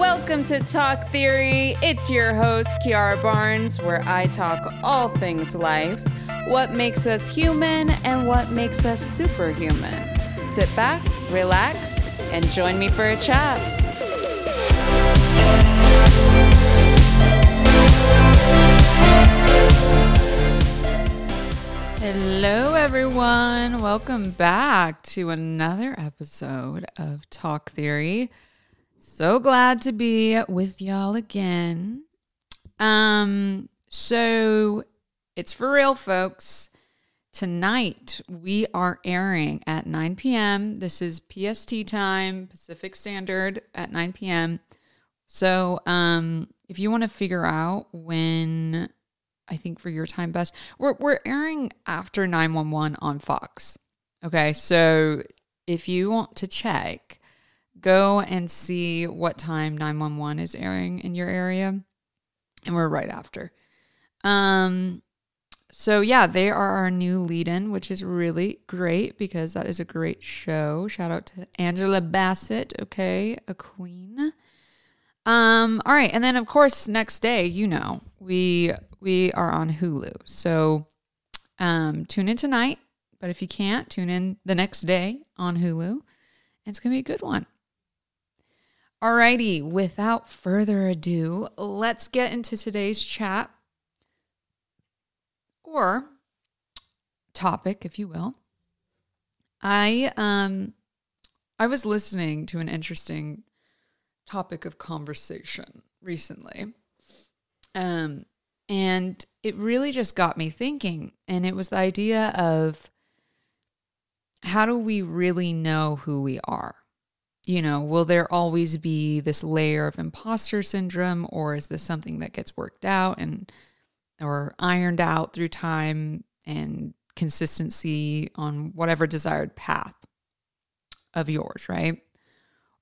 Welcome to Talk Theory. It's your host, Kiara Barnes, where I talk all things life, what makes us human, and what makes us superhuman. Sit back, relax, and join me for a chat. Hello, everyone. Welcome back to another episode of Talk Theory. So glad to be with y'all again. Um, so it's for real, folks. Tonight we are airing at 9 p.m. This is PST time, Pacific Standard at 9 p.m. So, um, if you want to figure out when I think for your time best, we're we're airing after 911 on Fox. Okay, so if you want to check go and see what time 911 is airing in your area. And we're right after. Um, so yeah, they are our new lead-in, which is really great because that is a great show. Shout out to Angela Bassett, okay, a queen. Um, all right, and then of course next day, you know, we we are on Hulu. So um tune in tonight, but if you can't, tune in the next day on Hulu. It's gonna be a good one. Alrighty, without further ado, let's get into today's chat or topic, if you will. I um I was listening to an interesting topic of conversation recently. Um and it really just got me thinking and it was the idea of how do we really know who we are? You know, will there always be this layer of imposter syndrome or is this something that gets worked out and or ironed out through time and consistency on whatever desired path of yours, right?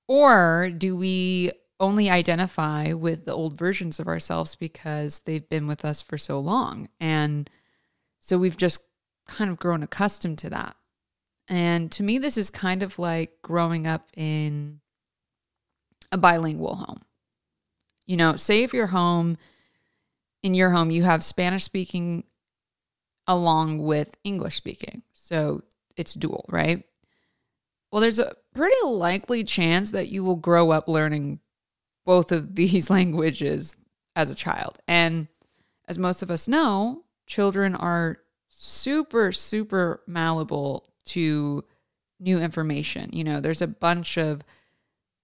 Or do we only identify with the old versions of ourselves because they've been with us for so long and so we've just kind of grown accustomed to that. And to me, this is kind of like growing up in a bilingual home. You know, say if your home, in your home, you have Spanish speaking along with English speaking. So it's dual, right? Well, there's a pretty likely chance that you will grow up learning both of these languages as a child. And as most of us know, children are super, super malleable to new information. You know, there's a bunch of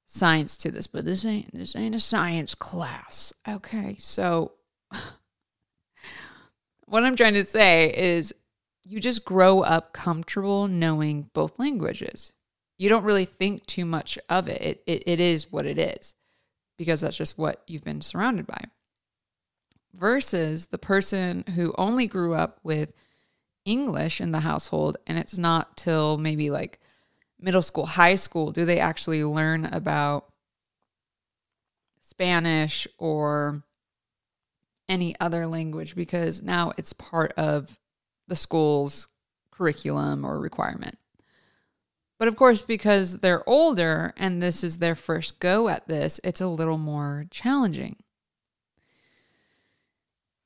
science to this, but this ain't this ain't a science class. Okay, so what I'm trying to say is you just grow up comfortable knowing both languages. You don't really think too much of it. It, it, it is what it is because that's just what you've been surrounded by. Versus the person who only grew up with English in the household, and it's not till maybe like middle school, high school, do they actually learn about Spanish or any other language because now it's part of the school's curriculum or requirement. But of course, because they're older and this is their first go at this, it's a little more challenging.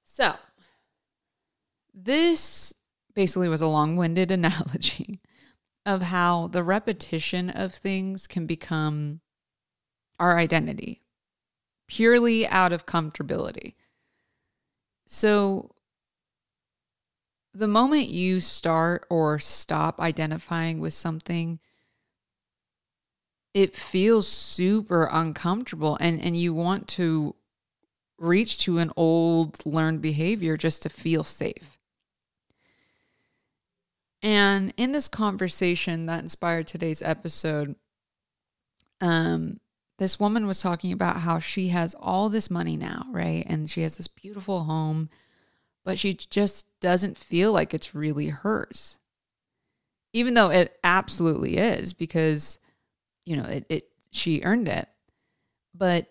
So, this basically was a long winded analogy of how the repetition of things can become our identity purely out of comfortability. So, the moment you start or stop identifying with something, it feels super uncomfortable and, and you want to reach to an old learned behavior just to feel safe. And in this conversation that inspired today's episode, um, this woman was talking about how she has all this money now, right? And she has this beautiful home, but she just doesn't feel like it's really hers. Even though it absolutely is because you know, it, it she earned it. But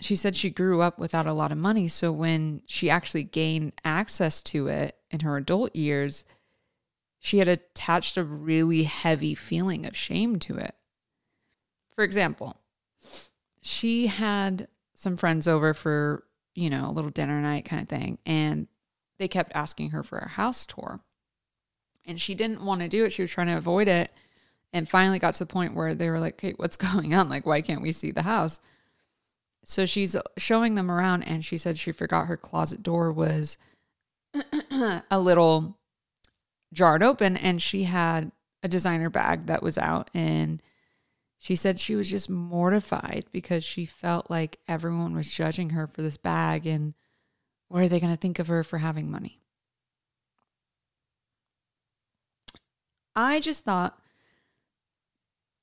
she said she grew up without a lot of money, so when she actually gained access to it in her adult years, she had attached a really heavy feeling of shame to it. For example, she had some friends over for, you know, a little dinner night kind of thing. And they kept asking her for a house tour. And she didn't want to do it. She was trying to avoid it. And finally got to the point where they were like, hey, what's going on? Like, why can't we see the house? So she's showing them around and she said she forgot her closet door was a little jarred open and she had a designer bag that was out and she said she was just mortified because she felt like everyone was judging her for this bag and what are they going to think of her for having money? I just thought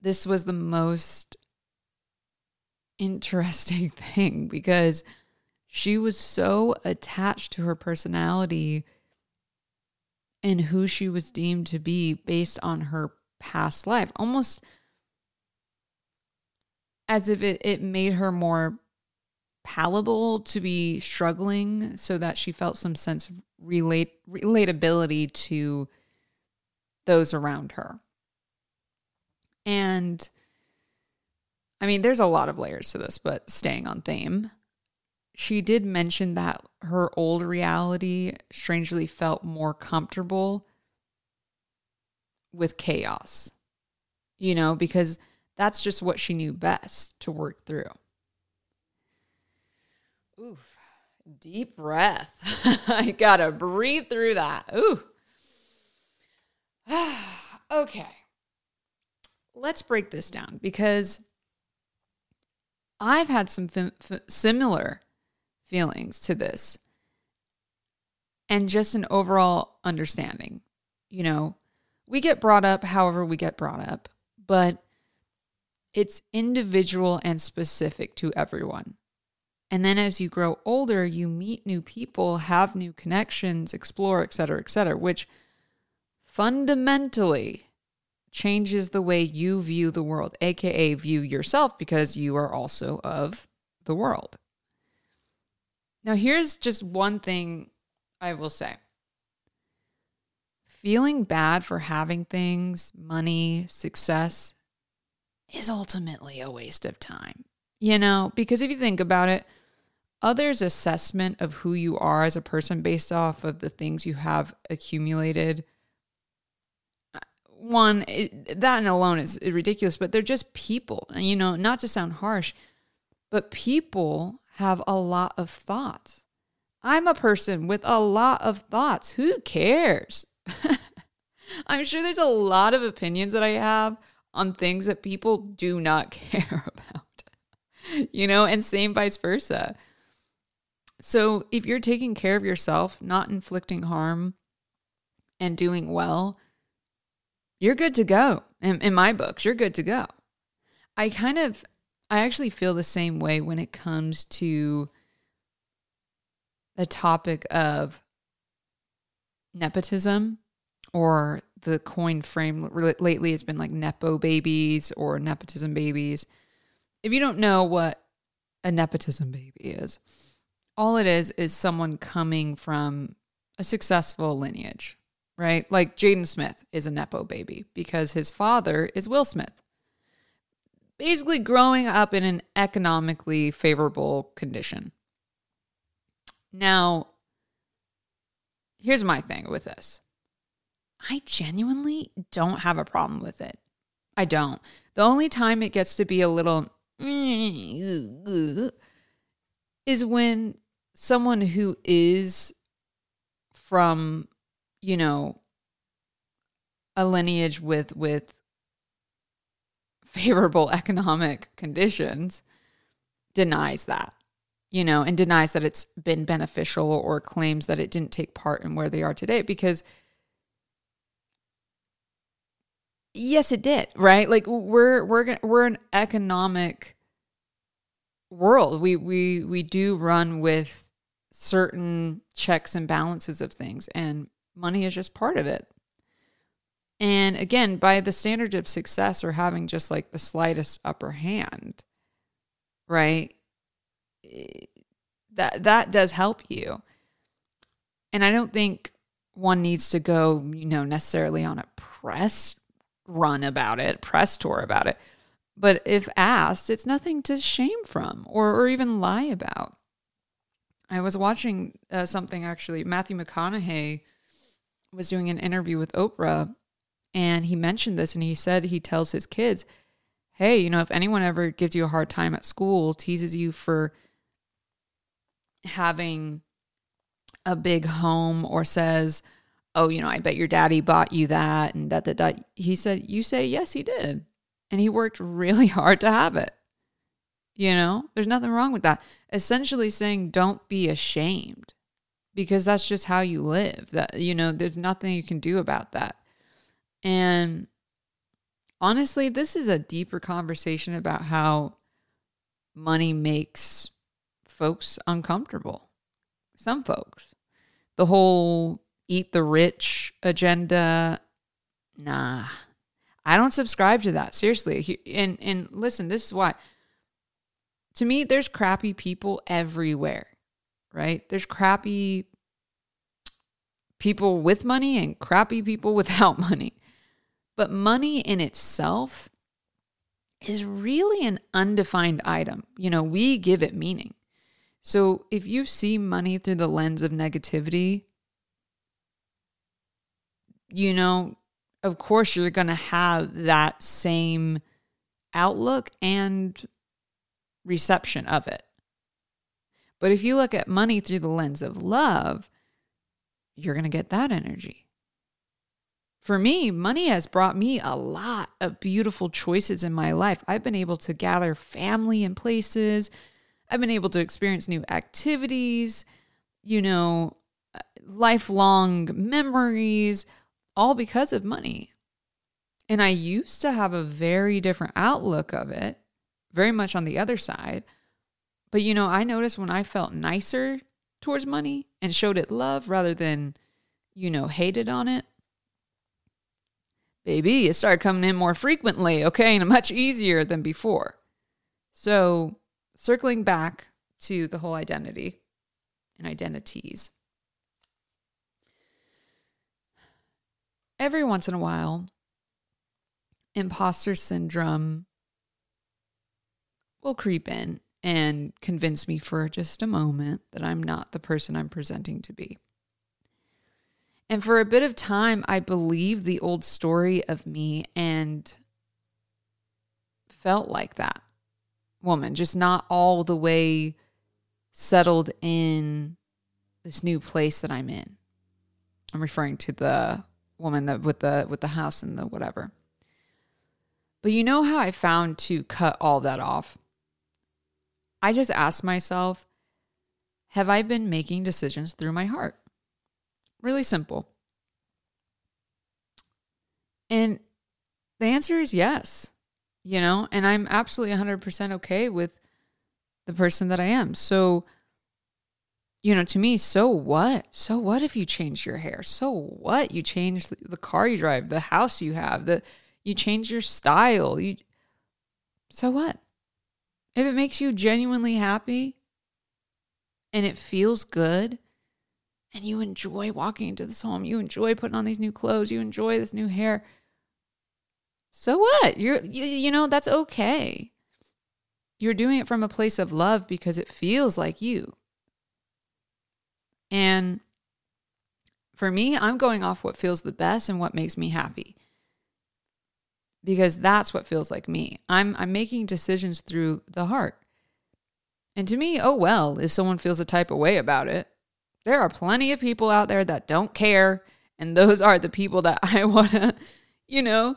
this was the most interesting thing because she was so attached to her personality and who she was deemed to be based on her past life, almost as if it, it made her more palatable to be struggling so that she felt some sense of relate relatability to those around her. And I mean, there's a lot of layers to this, but staying on theme she did mention that her old reality strangely felt more comfortable with chaos, you know, because that's just what she knew best to work through. Oof, deep breath. I gotta breathe through that. Ooh. okay. Let's break this down because I've had some f- similar feelings to this and just an overall understanding. You know, we get brought up however we get brought up, but it's individual and specific to everyone. And then as you grow older, you meet new people, have new connections, explore, et cetera, et cetera, which fundamentally changes the way you view the world, aka view yourself, because you are also of the world. Now, here's just one thing I will say feeling bad for having things, money, success is ultimately a waste of time. You know, because if you think about it, others' assessment of who you are as a person based off of the things you have accumulated uh, one it, that alone is ridiculous but they're just people and you know not to sound harsh but people have a lot of thoughts. I'm a person with a lot of thoughts. Who cares? I'm sure there's a lot of opinions that I have on things that people do not care about, you know, and same vice versa. So if you're taking care of yourself, not inflicting harm, and doing well, you're good to go. In, in my books, you're good to go. I kind of I actually feel the same way when it comes to the topic of nepotism or the coin frame lately has been like nepo babies or nepotism babies. If you don't know what a nepotism baby is, all it is is someone coming from a successful lineage, right? Like Jaden Smith is a nepo baby because his father is Will Smith basically growing up in an economically favorable condition. Now, here's my thing with this I genuinely don't have a problem with it. I don't. The only time it gets to be a little is when someone who is from, you know, a lineage with with favorable economic conditions denies that you know and denies that it's been beneficial or claims that it didn't take part in where they are today because yes it did right? Like we're we're we're an economic world. We we we do run with certain checks and balances of things and money is just part of it and again, by the standard of success or having just like the slightest upper hand, right? That that does help you. And I don't think one needs to go, you know, necessarily on a press run about it, press tour about it. But if asked, it's nothing to shame from or, or even lie about. I was watching uh, something actually. Matthew McConaughey was doing an interview with Oprah and he mentioned this and he said he tells his kids, hey, you know, if anyone ever gives you a hard time at school, teases you for having a big home or says, oh, you know, I bet your daddy bought you that and that, that, that. He said, you say, yes, he did. And he worked really hard to have it. You know, there's nothing wrong with that. Essentially saying, don't be ashamed because that's just how you live. That, you know, there's nothing you can do about that. And honestly, this is a deeper conversation about how money makes folks uncomfortable. Some folks. The whole eat the rich agenda, nah. I don't subscribe to that. Seriously. And and listen, this is why to me there's crappy people everywhere. Right? There's crappy people with money and crappy people without money. But money in itself is really an undefined item. You know, we give it meaning. So if you see money through the lens of negativity, you know, of course you're going to have that same outlook and reception of it. But if you look at money through the lens of love, you're going to get that energy for me, money has brought me a lot of beautiful choices in my life. I've been able to gather family in places. I've been able to experience new activities, you know, uh, lifelong memories, all because of money. And I used to have a very different outlook of it, very much on the other side. But, you know, I noticed when I felt nicer towards money and showed it love rather than, you know, hated on it, baby, it started coming in more frequently, okay, and much easier than before. So, circling back to the whole identity and identities. Every once in a while, imposter syndrome will creep in and convince me for just a moment that I'm not the person I'm presenting to be. And for a bit of time, I believed the old story of me and felt like that woman, just not all the way settled in this new place that I'm in. I'm referring to the woman that with the with the house and the whatever. But you know how I found to cut all that off? I just asked myself, have I been making decisions through my heart? Really simple. And the answer is yes, you know, and I'm absolutely 100% okay with the person that I am. So, you know, to me, so what? So what if you change your hair? So what? You change the car you drive, the house you have, the you change your style. You So what? If it makes you genuinely happy and it feels good and you enjoy walking into this home, you enjoy putting on these new clothes, you enjoy this new hair. So what? You're you, you know, that's okay. You're doing it from a place of love because it feels like you. And for me, I'm going off what feels the best and what makes me happy. Because that's what feels like me. I'm I'm making decisions through the heart. And to me, oh well, if someone feels a type of way about it, there are plenty of people out there that don't care. And those are the people that I want to, you know,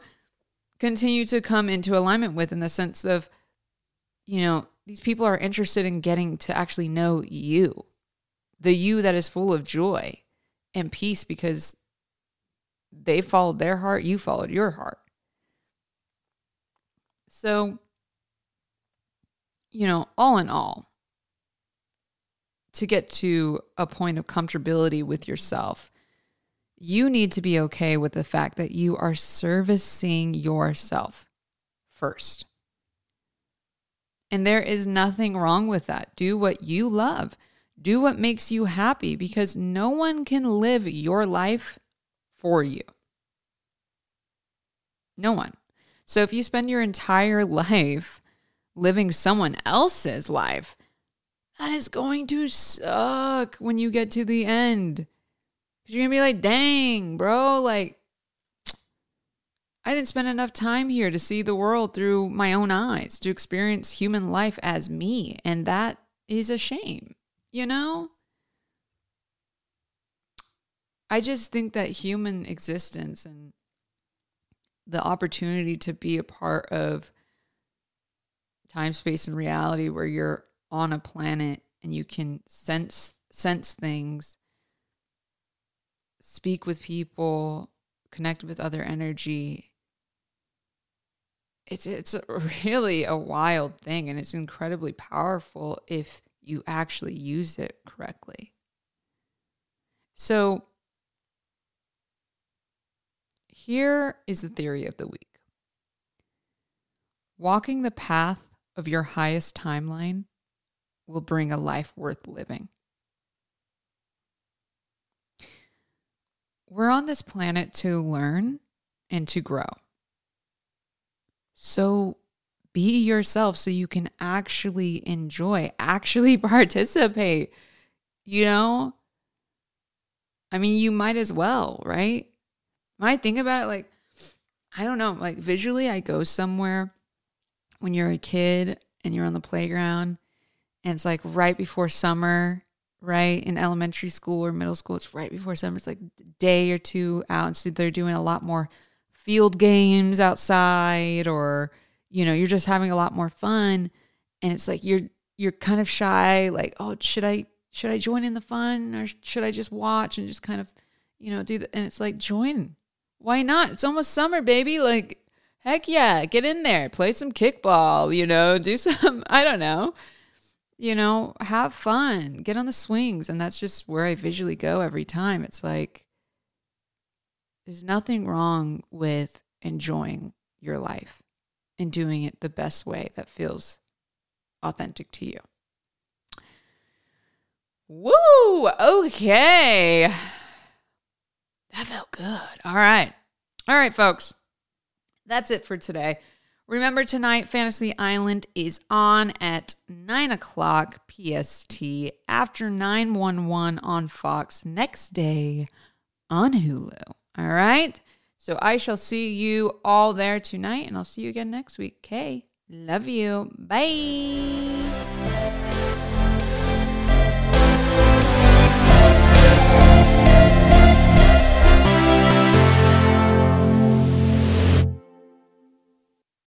continue to come into alignment with in the sense of, you know, these people are interested in getting to actually know you, the you that is full of joy and peace because they followed their heart, you followed your heart. So, you know, all in all, to get to a point of comfortability with yourself, you need to be okay with the fact that you are servicing yourself first. And there is nothing wrong with that. Do what you love, do what makes you happy because no one can live your life for you. No one. So if you spend your entire life living someone else's life, that is going to suck when you get to the end. Cause You're to be like, dang, bro, like, I didn't spend enough time here to see the world through my own eyes, to experience human life as me. And that is a shame, you know? I just think that human existence and the opportunity to be a part of time, space, and reality where you're on a planet and you can sense sense things, speak with people, connect with other energy. It's it's really a wild thing and it's incredibly powerful if you actually use it correctly. So here is the theory of the week. Walking the path of your highest timeline will bring a life worth living. We're on this planet to learn and to grow. So be yourself so you can actually enjoy, actually participate. You know? I mean, you might as well, right? I think about it, like, I don't know, like visually, I go somewhere when you're a kid and you're on the playground and it's like right before summer, right? In elementary school or middle school, it's right before summer. It's like day or two out. And so they're doing a lot more field games outside or, you know, you're just having a lot more fun. And it's like you're you're kind of shy, like, oh, should I should I join in the fun or should I just watch and just kind of, you know, do the and it's like join. Why not? It's almost summer, baby. Like, heck yeah, get in there, play some kickball, you know, do some, I don't know you know, have fun, get on the swings. And that's just where I visually go every time. It's like, there's nothing wrong with enjoying your life and doing it the best way that feels authentic to you. Woo! Okay. That felt good. All right. All right, folks. That's it for today. Remember tonight, Fantasy Island is on at 9 o'clock PST after 911 on Fox next day on Hulu. All right. So I shall see you all there tonight and I'll see you again next week. Okay. Love you. Bye.